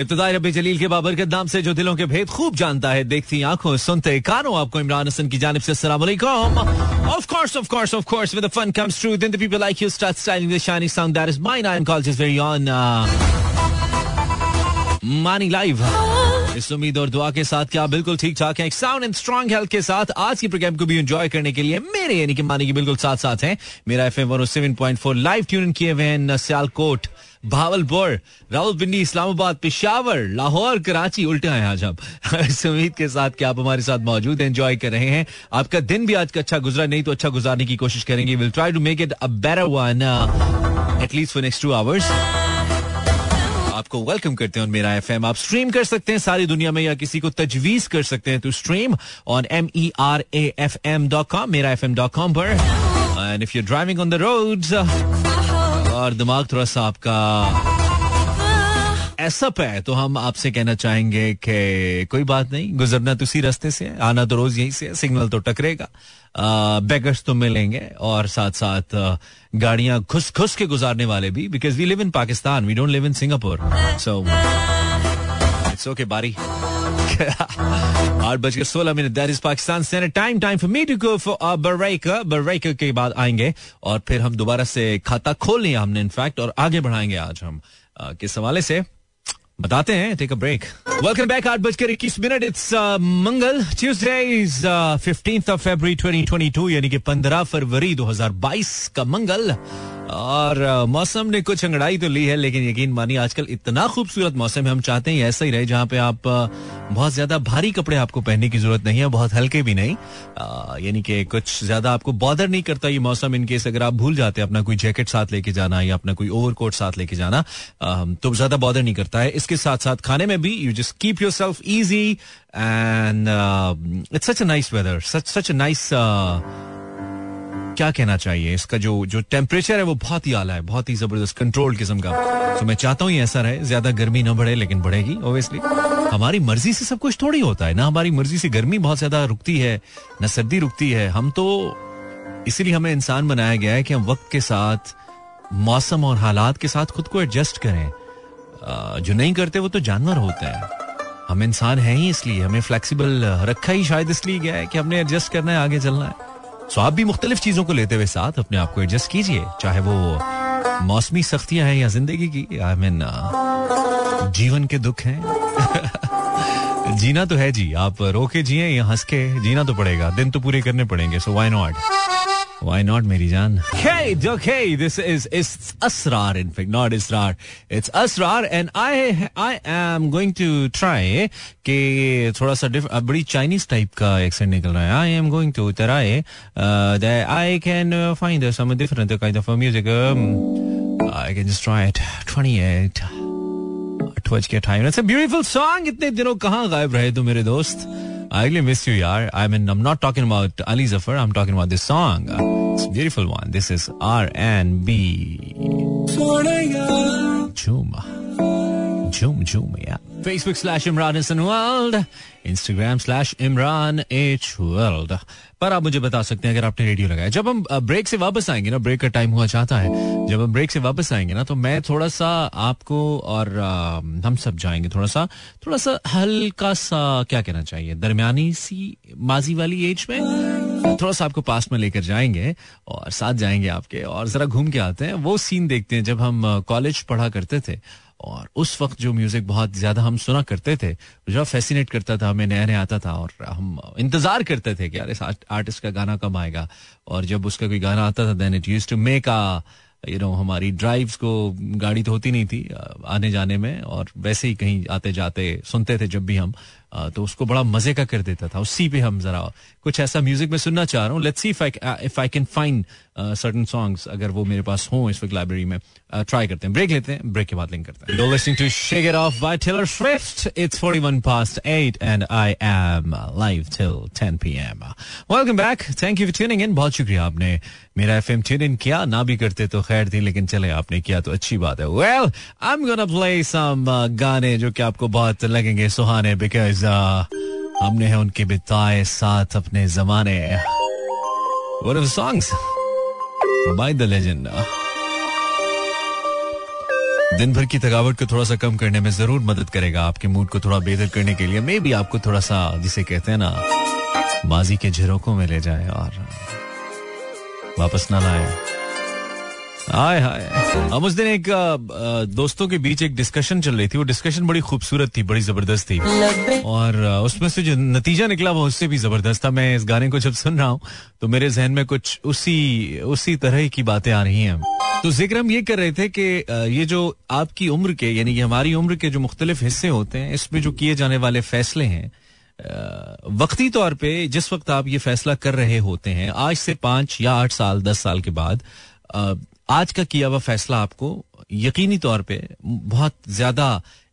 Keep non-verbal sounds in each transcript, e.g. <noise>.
इब्तदाई रबी जलील के बाबरकत नाम से जो दिलों के भेद खूब जानता है देखती आँखों सुनते कानों आपको इमरान हसन की जानिब से वालेकुम Of course, of course, of course, when the fun comes through, then the people like you start styling the shiny sound that is mine. I am called just very on. Uh, live इस उम्मीद और दुआ के साथ क्या बिल्कुल ठीक ठाक है एक साउंड एंड स्ट्रॉन्ग हेल्थ के साथ आज की प्रोग्राम को भी एंजॉय करने के लिए मेरे यानी कि मानी की बिल्कुल साथ साथ हैं मेरा F M one seven point four live tune किए हुए हैं सियालकोट भावलपुर रावलपिंडी इस्लामाबाद, पिशावर, लाहौर, कराची, उल्टे आए आज आप <laughs> इस उम्मीद के साथ कि आप हमारे साथ मौजूद एंजॉय कर रहे हैं। आपका दिन भी आज का अच्छा गुजरा, नहीं तो अच्छा गुजारने की कोशिश करेंगे। Will try to make it a better one at least for next two hours आपको वेलकम करते हैं मेरा एफएम आप स्ट्रीम कर सकते हैं सारी दुनिया में या किसी को तजवीज कर सकते हैं तो stream on M E R A F M dot com Mera F M dot com पर। And if you driving on the road और दिमाग थोड़ा सा आपका ऐसा पे है तो हम आपसे कहना चाहेंगे कि कोई बात नहीं, गुजरना तो उसी रास्ते से है, आना तो रोज यहीं से है, सिग्नल तो टकरेगा। बैगर्स तो मिलेंगे और साथ साथ गाड़ियाँ घुस घुस के गुजारने वाले भी because we live in Pakistan we don't live in Singapore so it's okay बारी। <laughs> आठ बजकर सोलह minute. That is Pakistan standard time time for me to go for break break के बाद आएँगे और फिर हम दोबारा से खाता खोल लिया हमने इनफैक्ट और आगे बढ़ाएँगे आज हम किस हवाले से? बताते हैं take a break welcome back आठ बजकर इक्कीस minute. It's Mangal Tuesday is fifteenth of February 2022 यानी कि पंद्रह फरवरी 2022 का मंगल। और मौसम ने कुछ अंगड़ाई तो ली है, लेकिन यकीन मानिए, आजकल इतना खूबसूरत मौसम है, हम चाहते हैं ऐसा ही रहे जहाँ पे आप बहुत ज़्यादा भारी कपड़े आपको पहनने की ज़रूरत नहीं है बहुत हल्के भी नहीं। यानी कि कुछ ज़्यादा आपको बॉदर नहीं करता ये मौसम इनकेस अगर आप भूल जाते अपना कोई जैकेट साथ लेके जाना या अपना कोई ओवरकोट साथ लेके जाना तो ज़्यादा बॉदर नहीं करता है। इसके साथ साथ खाने में भी you just keep yourself easy and it's such a nice weather such such a nice क्या कहना चाहिए? इसका जो जो टेम्परेचर है, वो बहुत ही आला है, बहुत ही ज़बरदस्त कंट्रोल किस्म का। तो मैं चाहता हूँ ऐसा रहे, ज़्यादा गर्मी ना बढ़े, लेकिन बढ़ेगी ओबियसली हमारी मर्ज़ी से सब कुछ थोड़ी होता है, ना हमारी मर्ज़ी से गर्मी बहुत ज़्यादा रुकती है, ना सर्दी रुकती है। हम तो इसीलिए हमें इंसान बनाया गया है कि हम वक्त के साथ, मौसम और हालात के साथ खुद को एडजस्ट करें। जो नहीं करते, वो तो जानवर होते हैं। हम इंसान हैं ही इसलिए, हमें फ्लेक्सिबल रखा ही शायद इसलिए गया है कि हमने एडजस्ट करना है, आगे चलना है। सो आप भी मुख्तलिफ़ चीज़ों को लेते हुए साथ अपने आप को एडजस्ट कीजिए चाहे वो मौसमी सख्तियाँ हैं या ज़िंदगी की। आई I मीन mean, जीवन के दुख हैं। <laughs> जीना तो है जी आप रोके जिए या हंस के जीना तो पड़ेगा। दिन तो पूरे करने पड़ेंगे so why not Why not, मेरी जान? Okay, okay. This is is Asrar, in fact, not Israr. It's Asrar, and I I am going to try कि थोड़ा सा डिफरेंट बड़ी चाइनीज़ टाइप का एक्सेंट निकल रहा है I am going to try that I can uh, find uh, some different kind of uh, music. Um, I can just try it. 28. आठ बज के time it's a beautiful song इतने दिनों कहाँ गायब रहे तो मेरे दोस्त I really miss you, yaar. I mean, I'm not talking about Ali Zafar. I'm talking about this song. Uh, it's a beautiful one. This is R and B. Juma. Jum Jum, yeah. Facebook slash Imran Hassan World. Instagram slash Imran H World. पर आप मुझे बता सकते हैं अगर आपने radio लगाया जब हम ब्रेक से वापस आएँगे ना ब्रेक का टाइम हुआ चाहता है जब हम ब्रेक से वापस आएँगे ना तो मैं थोड़ा सा आपको और आ, हम सब जाएँगे थोड़ा सा थोड़ा सा हल्का सा क्या कहना चाहिए दरमियानी सी माजी वाली एज में थोड़ा सा आपको पास में लेकर जाएँगे और साथ जाएँगे आपके और जरा घूम के आते हैं। वो सीन देखते हैं जब हम कॉलेज पढ़ा करते थे और उस वक्त जो म्यूज़िक बहुत ज़्यादा हम सुना करते थे, जो फैसिनेट करता था, हमें नया नया आता था और हम इंतज़ार करते थे कि यार इस आर्टिस्ट का गाना कब आएगा। और जब उसका कोई गाना आता था then it use to make a you know हमारी ड्राइव्स को गाड़ी तो होती नहीं थी आने जाने में और वैसे ही कहीं आते जाते सुनते थे जब भी हम। तो उसको बड़ा मज़े का कर देता था उसी पे हम जरा कुछ ऐसा म्यूज़िक में सुनना चाह रहा हूँ let's if I can find certain songs अगर वो मेरे पास हो इस वक्त लाइब्रेरी में ट्राई करते हैं ब्रेक लेते हैं ब्रेक के बाद लिंक करते हैं to Shake It Off by Taylor Swift. It's 41 past 8 and I am live till 10 p.m. Welcome back. Thank you for tuning in. बहुत शुक्रिया आपने मेरा एफएम ट्यून इन किया ना भी करते तो खैर थी, लेकिन चले आपने किया तो अच्छी बात है well I am gonna play some गाने जो कि आपको बहुत लगेंगे, सुहाने बिकॉज़ हमने है उनके बिताए साथ अपने जमाने songs? by the legend. दिन भर की थकावट को थोड़ा सा कम करने में ज़रूर मदद करेगा आपके मूड को थोड़ा बेहतर करने के लिए मे भी आपको थोड़ा सा, जिसे कहते हैं ना, माजी के झरोकों में ले जाए और वापस ना लाए हाय हाय। हम उस दिन एक दोस्तों के बीच एक डिस्कशन चल रही थी। वो डिस्कशन बड़ी खूबसूरत थी बड़ी ज़बरदस्त थी। और उसमें से जो नतीजा निकला वो उससे भी ज़बरदस्त था। मैं इस गाने को जब सुन रहा हूँ तो मेरे जहन में कुछ उसी उसी तरह की बातें आ रही हैं। तो ज़िक्र हम ये कर रहे थे कि ये जो आपकी उम्र के यानी कि हमारी उम्र के जो मुख्तलिफ़ हिस्से होते हैं इसमें जो किए जाने वाले फैसले हैं वक्ती तौर पे जिस वक्त आप ये फैसला कर रहे होते हैं आज से पाँच या आठ साल दस साल के बाद आज का किया हुआ फैसला आपको यकीनी तौर पे बहुत ज़्यादा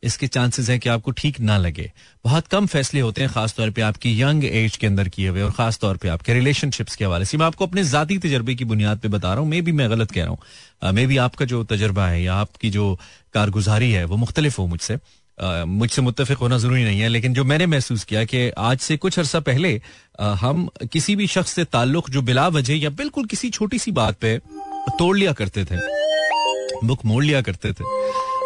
इसके चांसेस है कि आपको ठीक ना लगे। बहुत कम फैसले होते हैं खासतौर पे आपकी यंग एज के अंदर किए हुए और खास तौर पे आपके रिलेशनशिप्स के हवाले से। मैं आपको अपने जाती तजर्बे की बुनियाद पे बता रहा हूँ, मे भी मैं गलत कह रहा हूँ। मे भी आपका जो तजर्बा है या आपकी जो कारगुजारी है, वो मुख्तलिफ़ हो मुझसे। मुझसे मुतफिक होना ज़रूरी नहीं है, लेकिन जो मैंने महसूस किया कि आज से कुछ अरसा पहले हम किसी भी शख्स से ताल्लुक जो बिला वजह या बिल्कुल किसी छोटी सी बात पे तोड़ लिया करते थे। मुख मोड़ लिया करते थे।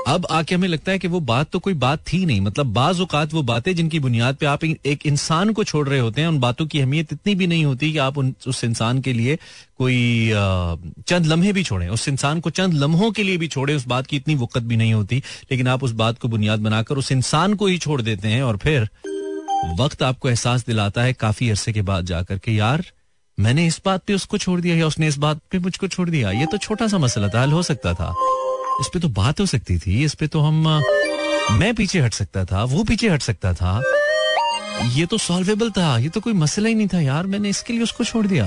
अब आके हमें लगता है कि वो बात तो कोई बात थी नहीं। मतलब बाज औकात वो बातें जिनकी बुनियाद पे आप एक इंसान को छोड़ रहे होते हैं उन बातों की अहमियत इतनी भी नहीं होती कि आप उन, उस इंसान के लिए कोई चंद लम्हे भी छोड़ें। उस इंसान को चंद लम्हों के लिए भी छोड़े उस बात की इतनी वक़्त भी नहीं होती। लेकिन आप उस बात को बुनियाद बनाकर उस इंसान को ही छोड़ देते हैं और फिर वक्त आपको एहसास दिलाता है काफ़ी अरसे के बाद जाकर के यार मैंने इस बात पे उसको छोड़ दिया या उसने इस बात पे मुझको छोड़ दिया? ये तो छोटा सा मसला था, हल हो सकता था। इस पे तो बात हो सकती थी, इस पे तो हम मैं पीछे हट सकता था, वो पीछे हट सकता था। ये तो सॉल्वेबल था, ये तो कोई मसला ही नहीं था यार, मैंने इसके लिए उसको छोड़ दिया।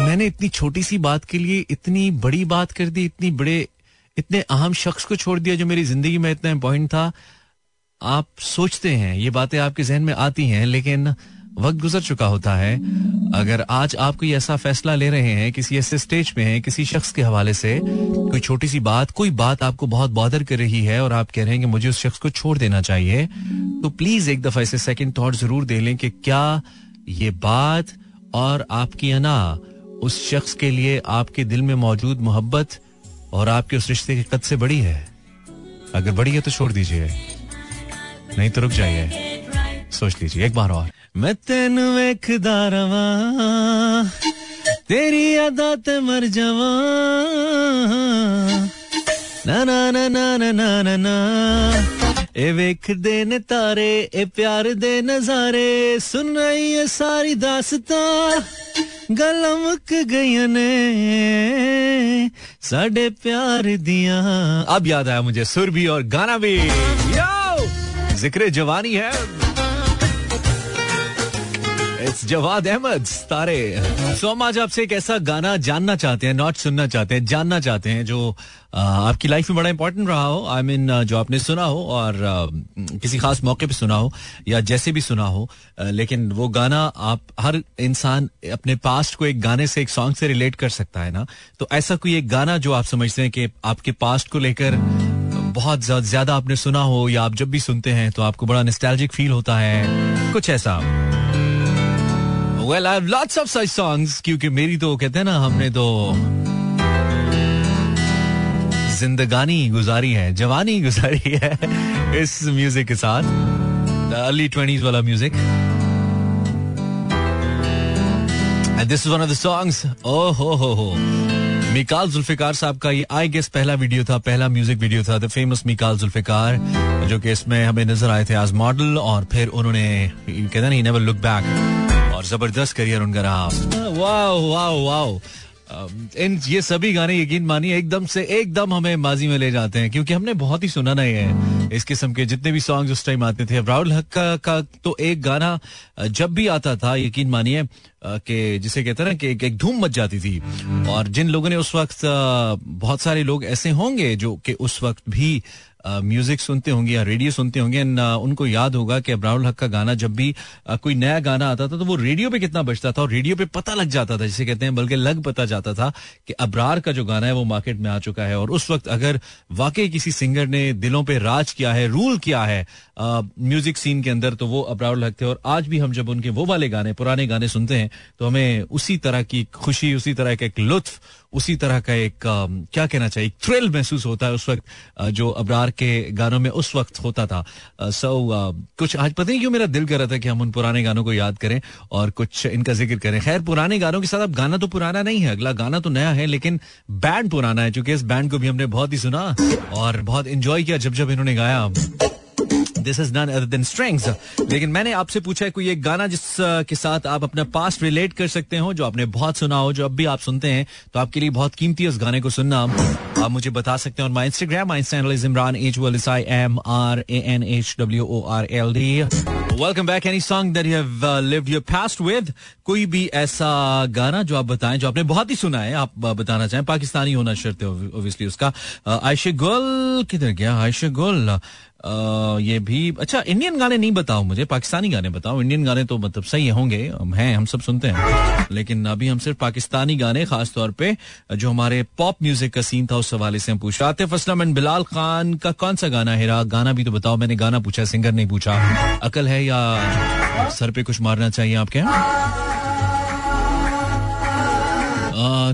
मैंने इतनी छोटी सी बात के लिए इतनी बड़ी बात कर दी, इतनी बड़े, इतने अहम शख्स को छोड़ दिया जो मेरी ज़िंदगी में इतना इंपॉर्टेंट था। आप सोचते हैं, ये बातें आपके जहन में आती हैं, लेकिन वक्त गुजर चुका होता है। अगर आज आप कोई ऐसा फैसला ले रहे हैं, किसी ऐसे स्टेज पे हैं, किसी शख्स के हवाले से, कोई छोटी सी बात, कोई बात आपको बहुत बॉदर कर रही है और आप कह रहे हैं कि मुझे उस शख्स को छोड़ देना चाहिए तो प्लीज़ एक दफ़ा इसे सेकंड थॉट ज़रूर दे लें कि क्या ये बात और आपकी अना, उस शख्स के लिए आपके दिल में मौजूद मोहब्बत और आपके उस रिश्ते के कद से बड़ी है? अगर बड़ी है तो छोड़ दीजिए। नहीं तो रुक जाइए। सोच लीजिए। एक बार और। मैं तेन वेखदा रवा तेरी अदा ते मर जावा। ना ना ना ना ना ना ना, ना। ए वेख दे ने तारे ए प्यार दे नजारे सुन रही है सारी दासता। गलमक गई ने साडे प्यार दिया। अब याद आया मुझे सुर भी और गाना भी। ज़िक्र जवानी है। इट्स जवाद अहमद तारे सो हम आज आपसे एक ऐसा गाना जानना चाहते हैं नॉट सुनना चाहते हैं जानना चाहते हैं जो आपकी लाइफ में बड़ा इंपॉर्टेंट रहा हो आई I मीन mean, जो आपने सुना हो और किसी खास मौके पे सुना हो या जैसे भी सुना हो लेकिन वो गाना आप हर इंसान अपने पास्ट को एक गाने से एक सॉन्ग से रिलेट कर सकता है ना? तो ऐसा कोई एक गाना जो आप समझते हैं कि आपके पास्ट को लेकर बहुत ज़्यादा आपने सुना हो या आप जब भी सुनते हैं तो आपको बड़ा निस्टैल्जिक फील होता है कुछ ऐसा। Well I lots of such songs क्योंकि मेरी तो कहते हैं ना, हमने तो जिंदगानी गुजारी है, जवानी गुजारी है इस म्यूज़िक के साथ। अर्ली ट्वेंटीज वाला music this is one of the songs ओ हो हो हो मिकाल जुल्फिकार साहब का ये आई गेस पहला वीडियो था, पहला म्यूज़िक वीडियो था द फ़ेमस मिकाल जुल्फिकार, जो कि इसमें हमें नज़र आए थे एज मॉडल और फिर उन्होंने, कहते ना नेवर लुक बैक और ज़बरदस्त करियर उनका रहा। Wow wow wow. इन ये सभी गाने यकीन मानिए एकदम से एकदम हमें माजी में ले जाते हैं क्योंकि हमने बहुत ही सुना नहीं है इस किस्म के जितने भी सॉन्ग उस टाइम आते थे। राहुल हक का, का तो एक गाना जब भी आता था यकीन मानिए कि जिसे कहते ना कि एक धूम मच जाती थी। और जिन लोगों ने उस वक्त बहुत सारे लोग ऐसे होंगे जो कि उस वक्त भी म्यूज़िक सुनते होंगे या रेडियो सुनते होंगे एंड उनको याद होगा कि अब्राउल हक का गाना जब भी कोई नया गाना आता था तो वो रेडियो पे कितना बजता था और रेडियो पे पता लग जाता था, जिसे कहते हैं, बल्कि लग पता जाता था कि अब्रार का जो गाना है वो मार्केट में आ चुका है। और उस वक्त अगर वाकई किसी सिंगर ने दिलों पर राज किया है रूल किया है म्यूज़िक सीन के अंदर तो वो अब्राउल हक थे। और आज भी हम जब उनके वो वाले गाने, पुराने गाने सुनते हैं तो हमें उसी तरह की खुशी, उसी तरह का एक लुत्फ उसी तरह का एक क्या कहना चाहिए? थ्रिल महसूस होता है उस वक्त जो अबरार के गानों में उस वक्त होता था। सो कुछ आज पता नहीं क्यों मेरा दिल कर रहा था कि हम उन पुराने गानों को याद करें और कुछ इनका ज़िक्र करें। खैर, पुराने गानों के साथ अब गाना तो पुराना नहीं है। अगला गाना तो नया है, लेकिन बैंड पुराना है चूँकि इस बैंड को भी हमने बहुत ही सुना और बहुत इंजॉय किया जब जब इन्होंने गाया। This is none other than Strings लेकिन मैंने आपसे पूछा है, कोई एक गाना जिस के साथ आप अपना पास्ट रिलेट कर सकते हो, जो आपने बहुत सुना हो, जो अब भी आप सुनते हैं तो आपके लिए बहुत कीमती है उस गाने को सुनना। आप मुझे बता सकते हैं on my Instagram my channel is Imran H well is I M R A N H W O R L D welcome back any song that you have lived your past with कोई भी ऐसा गाना जो आप बताएँ, जो आपने बहुत ही सुना है, आप बताना चाहें। पाकिस्तानी होना शर्त है ऑब्वियसली उसका। आयशे गुल, किधर गया? आयशे गुल। ये भी अच्छा इंडियन गाने नहीं बताओ मुझे, पाकिस्तानी गाने बताओ। इंडियन गाने तो मतलब सही होंगे, हम हैं, हम सब सुनते हैं। लेकिन अभी हम सिर्फ़ पाकिस्तानी गाने, खास तौर पे, जो हमारे पॉप म्यूज़िक का सीन था, उस हवाले से हम पूछ रहे आतिफ असलम एंड बिलाल खान का कौन सा गाना है? गाना भी तो बताओ, मैंने गाना पूछा सिंगर नहीं पूछा। अकल है या सर पे कुछ मारना चाहिए आपके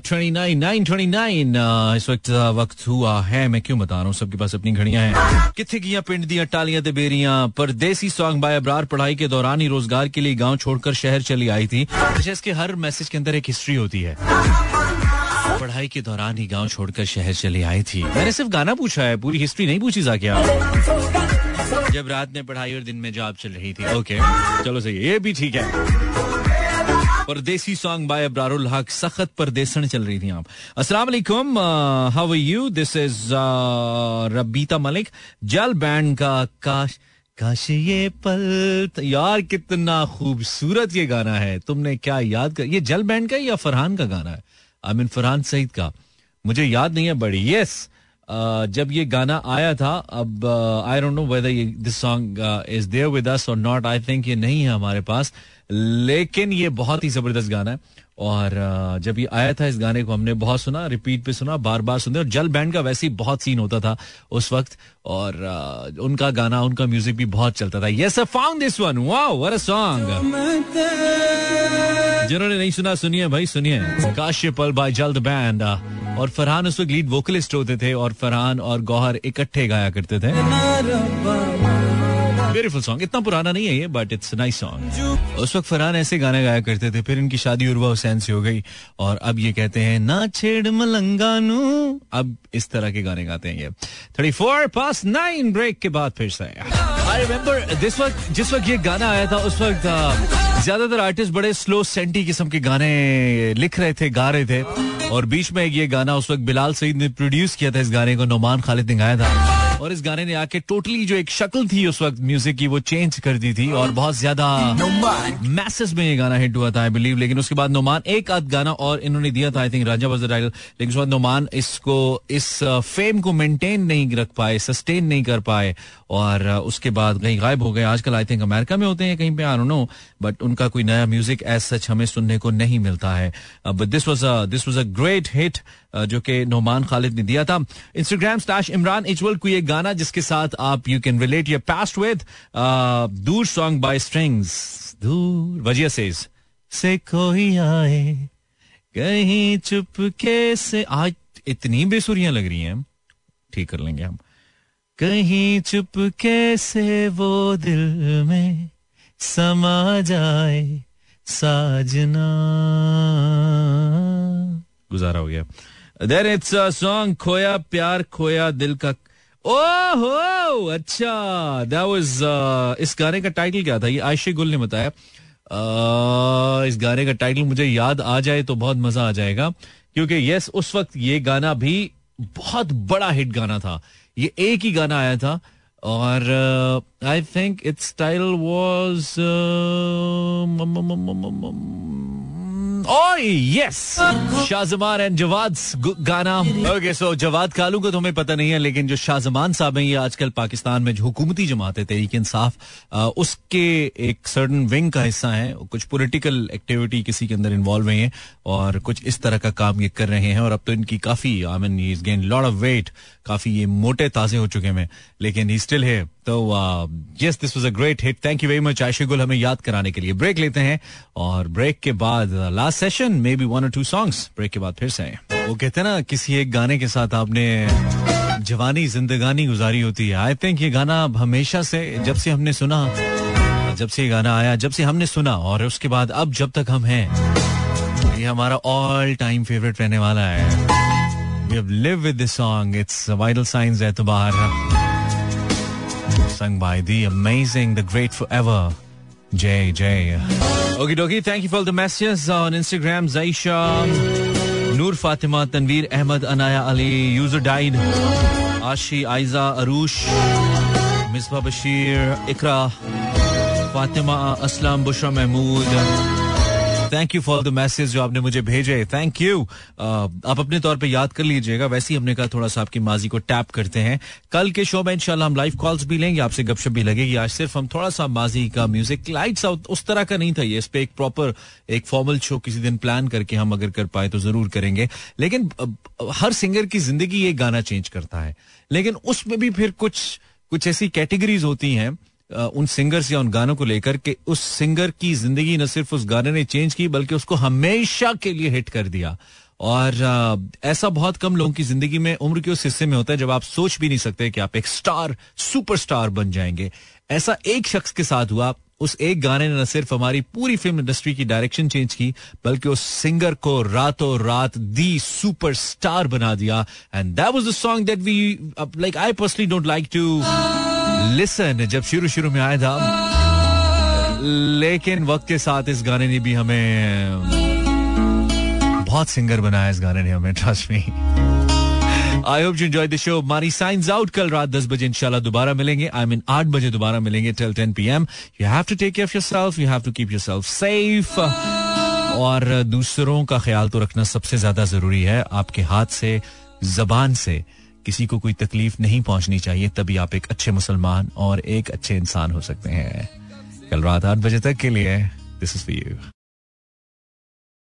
ट्वेंटी इस वक्त वक्त हुआ है मैं क्यों बता रहा हूँ सबके पास अपनी घड़ियाँ हैं कितने किया पिंड दिया टालियाँ ते बेरियाँ परदेसी सॉन्ग बाय अबरार पढ़ाई के दौरान ही रोज़गार के लिए गाँव छोड़कर शहर चली आई थी इसके हर मैसेज के अंदर एक हिस्ट्री होती है पढ़ाई के दौरान ही गाँव छोड़कर शहर चली आई थी मैंने सिर्फ़ गाना पूछा है पूरी हिस्ट्री नहीं पूछी जा क्या जब रात में पढ़ाई और दिन में जॉब चल रही थी ओके चलो सही ये भी ठीक है परदेसी सॉन्ग बाय अब्रारुल हक, सख्त परदेसन चल रही थी आप। अस्सलाम वालेकुम how are you this is Rabita Malik, Jal band का काश काश ये पल यार कितना खूबसूरत ये गाना है। तुमने क्या याद कर, ये जल बैंड का या फरहान का गाना है? आई मीन फरहान सईद का। मुझे याद नहीं है, बड़ी यस जब ये गाना आया था, अब आई डोंट नो वेदर ये this song is there with us और नॉट आई थिंक ये नहीं है हमारे पास, लेकिन ये बहुत ही ज़बरदस्त गाना है। और जब ये आया था, इस गाने को हमने बहुत सुना रिपीट पे सुना बार बार सुने और जल बैंड का वैसे ही बहुत सीन होता था उस वक्त। और उनका गाना, उनका म्यूज़िक भी बहुत चलता था। Yes found this one wow what a song जिन्होंने नहीं सुना, सुनिए भाई, सुनिए। काश्य पल बाय जल्द बैंड और फरहान उस वक्त लीड वोकलिस्ट होते थे और फरहान और गौहर इकट्ठे गाया करते थे। ब्यूटीफुल सॉन्ग इतना पुराना नहीं है ये बट इट्स नाइस सॉन्ग उस वक्त फरहान ऐसे गाने गाया करते थे, फिर इनकी शादी उर्वा हुसैन से हो गई। और अब ये कहते हैं, ना छेड़ मलंगानू अब इस तरह के गाने गाते हैं ये। Thirty four past nine break के बाद फिर से। आई रिमेम्बर दिस वक्त, जिस वक्त ये गाना आया था, उस वक्त ज़्यादातर आर्टिस्ट बड़े स्लो सेंटी किस्म के गाने लिख रहे थे, गा रहे थे। और बीच में ये गाना उस वक्त बिलाल सईद ने प्रोड्यूस किया था, इस गाने को नोमान खालिद ने गाया था। और इस गाने ने आके टोटली जो एक शक्ल थी उस वक्त म्यूज़िक की, वो चेंज कर दी थी। और बहुत ज़्यादा मैसेज में ये गाना हिट हुआ था आई बिलीव लेकिन उसके बाद नोमान एक आध गाना और इन्होंने दिया था I think Raja was title लेकिन उसके बाद नोमान इसको, इस फेम को मेंटेन नहीं रख पाए सस्टेन नहीं कर पाए। और उसके बाद कहीं गायब हो गए। आजकल आई थिंक अमेरिका में होते हैं, कहीं पे आई नो बट उनका कोई नया म्यूज़िक एज सच हमें सुनने को नहीं मिलता है। This was this was a great hit जो कि नोमान खालिद ने दिया था। इंस्टाग्राम स्टैश इमरान इजवल को एक गाना जिसके साथ आप you can relate your past with Duur song by Strings Duur वजह से से कोई आए, कहीं चुपके से आज इतनी बेसुरियाँ लग रही हैं। ठीक कर लेंगे हम। कहीं चुपके से वो दिल में समा जाए साजना। गुजारा हो गया। देन इट्स अ सॉन्ग खोया प्यार खोया दिल का ओहो अच्छा। दैट वाज इस गाने का टाइटल क्या था? ये आयशे गुल ने बताया। Uh, इस गाने का टाइटल मुझे याद आ जाए तो बहुत मज़ा आ जाएगा। क्योंकि यस उस वक्त ये गाना भी बहुत बड़ा हिट गाना था। ये एक ही गाना आया था। और I think it's title was Shahzaman and Jawad गाना। जवाद कालू को तो हमें पता नहीं है, लेकिन जो शाहजमान साहब हैं, ये आजकल पाकिस्तान में जो हुकूमती जमात है, तहरीक इंसाफ उसके एक सर्टन विंग का हिस्सा है कुछ पॉलिटिकल एक्टिविटी किसी के अंदर इन्वॉल्व है, और कुछ इस तरह का काम ये कर रहे हैं, और अब तो इनकी काफ़ी I mean gain lot of weight काफ़ी ये मोटे ताजे हो चुके हैं, लेकिन ही स्टिल है। तो yes this was a great hit thank you very much Ayesha Gul हमें याद कराने के लिए ब्रेक लेते हैं और ब्रेक के बाद last session may be one और टू सॉन्ग्स ब्रेक के बाद फिर से वो कहते हैं ना, किसी एक गाने के साथ आपने जवानी, जिंदगानी गुजारी होती है। आई थिंक ये गाना हमेशा से, जब से हमने सुना, जब से ये गाना आया, जब से हमने सुना, और उसके बाद अब जब तक हम हैं, ये हमारा ऑल टाइम फेवरेट रहने वाला है। We have lived with this song. It's Vital Signs Etubar. Sung by the amazing, the great forever, Jay Jay. Okay, dokie. Thank you for the messages on Instagram. Zaisha, Noor Fatima, Tanveer Ahmed, Anaya Ali, User Died, Ashi, Aiza, Arush, Misbah Bashir, Ikra, Fatima, Aslam, Bushra Mahmood. Thank you for the message जो आपने मुझे भेजे। Thank you आप अपने तौर पे याद कर लीजिएगा, वैसे ही हमने कहा थोड़ा सा आपकी माजी को टैप करते हैं। कल के शो में इंशाल्लाह हम लाइव कॉल्स भी लेंगे, आपसे गपशप भी लगेगी। आज सिर्फ़ हम थोड़ा सा माजी का म्यूज़िक लाइट्स उस तरह का नहीं था ये। इस पे एक प्रॉपर एक फॉर्मल शो किसी दिन प्लान करके हम अगर कर पाए तो ज़रूर करेंगे। लेकिन हर सिंगर की ज़िंदगी एक गाना चेंज करता है। लेकिन उसमें भी फिर कुछ कुछ ऐसी कैटेगरीज होती हैं उन सिंगर्स या उन गानों को लेकर के उस सिंगर की ज़िंदगी न सिर्फ़ उस गाने ने चेंज की, बल्कि उसको हमेशा के लिए हिट कर दिया। और ऐसा बहुत कम लोगों की ज़िंदगी में, उम्र के उस हिस्से में होता है जब आप सोच भी नहीं सकते कि आप एक स्टार, सुपरस्टार बन जाएँगे। ऐसा एक शख्स के साथ हुआ, उस एक गाने ने न सिर्फ़ हमारी पूरी फ़िल्म इंडस्ट्री की डायरेक्शन चेंज की, बल्कि उस सिंगर को रातों रात दी सुपर स्टार बना दिया। And that was the song that we like I personally don't like to listen जब शुरू शुरू में आया था लेकिन वक्त के साथ इस गाने ने भी हमें बहुत सिंगर बनाया इस गाने ने हमें trust me I hope you enjoy the show मारी साइंस आउट कल रात दस बजे, इंशाल्लाह दोबारा मिलेंगे। आई मीन आठ बजे दोबारा मिलेंगे till ten P M you have to take care of yourself you have to keep yourself safe और दूसरों का ख्याल तो रखना सबसे ज़्यादा ज़रूरी है। आपके हाथ से, जबान से किसी को कोई तकलीफ़ नहीं पहुंचनी चाहिए, तभी आप एक अच्छे मुसलमान और एक अच्छे इंसान हो सकते हैं। कल रात आठ बजे तक के लिए दिस इज़ फॉर यू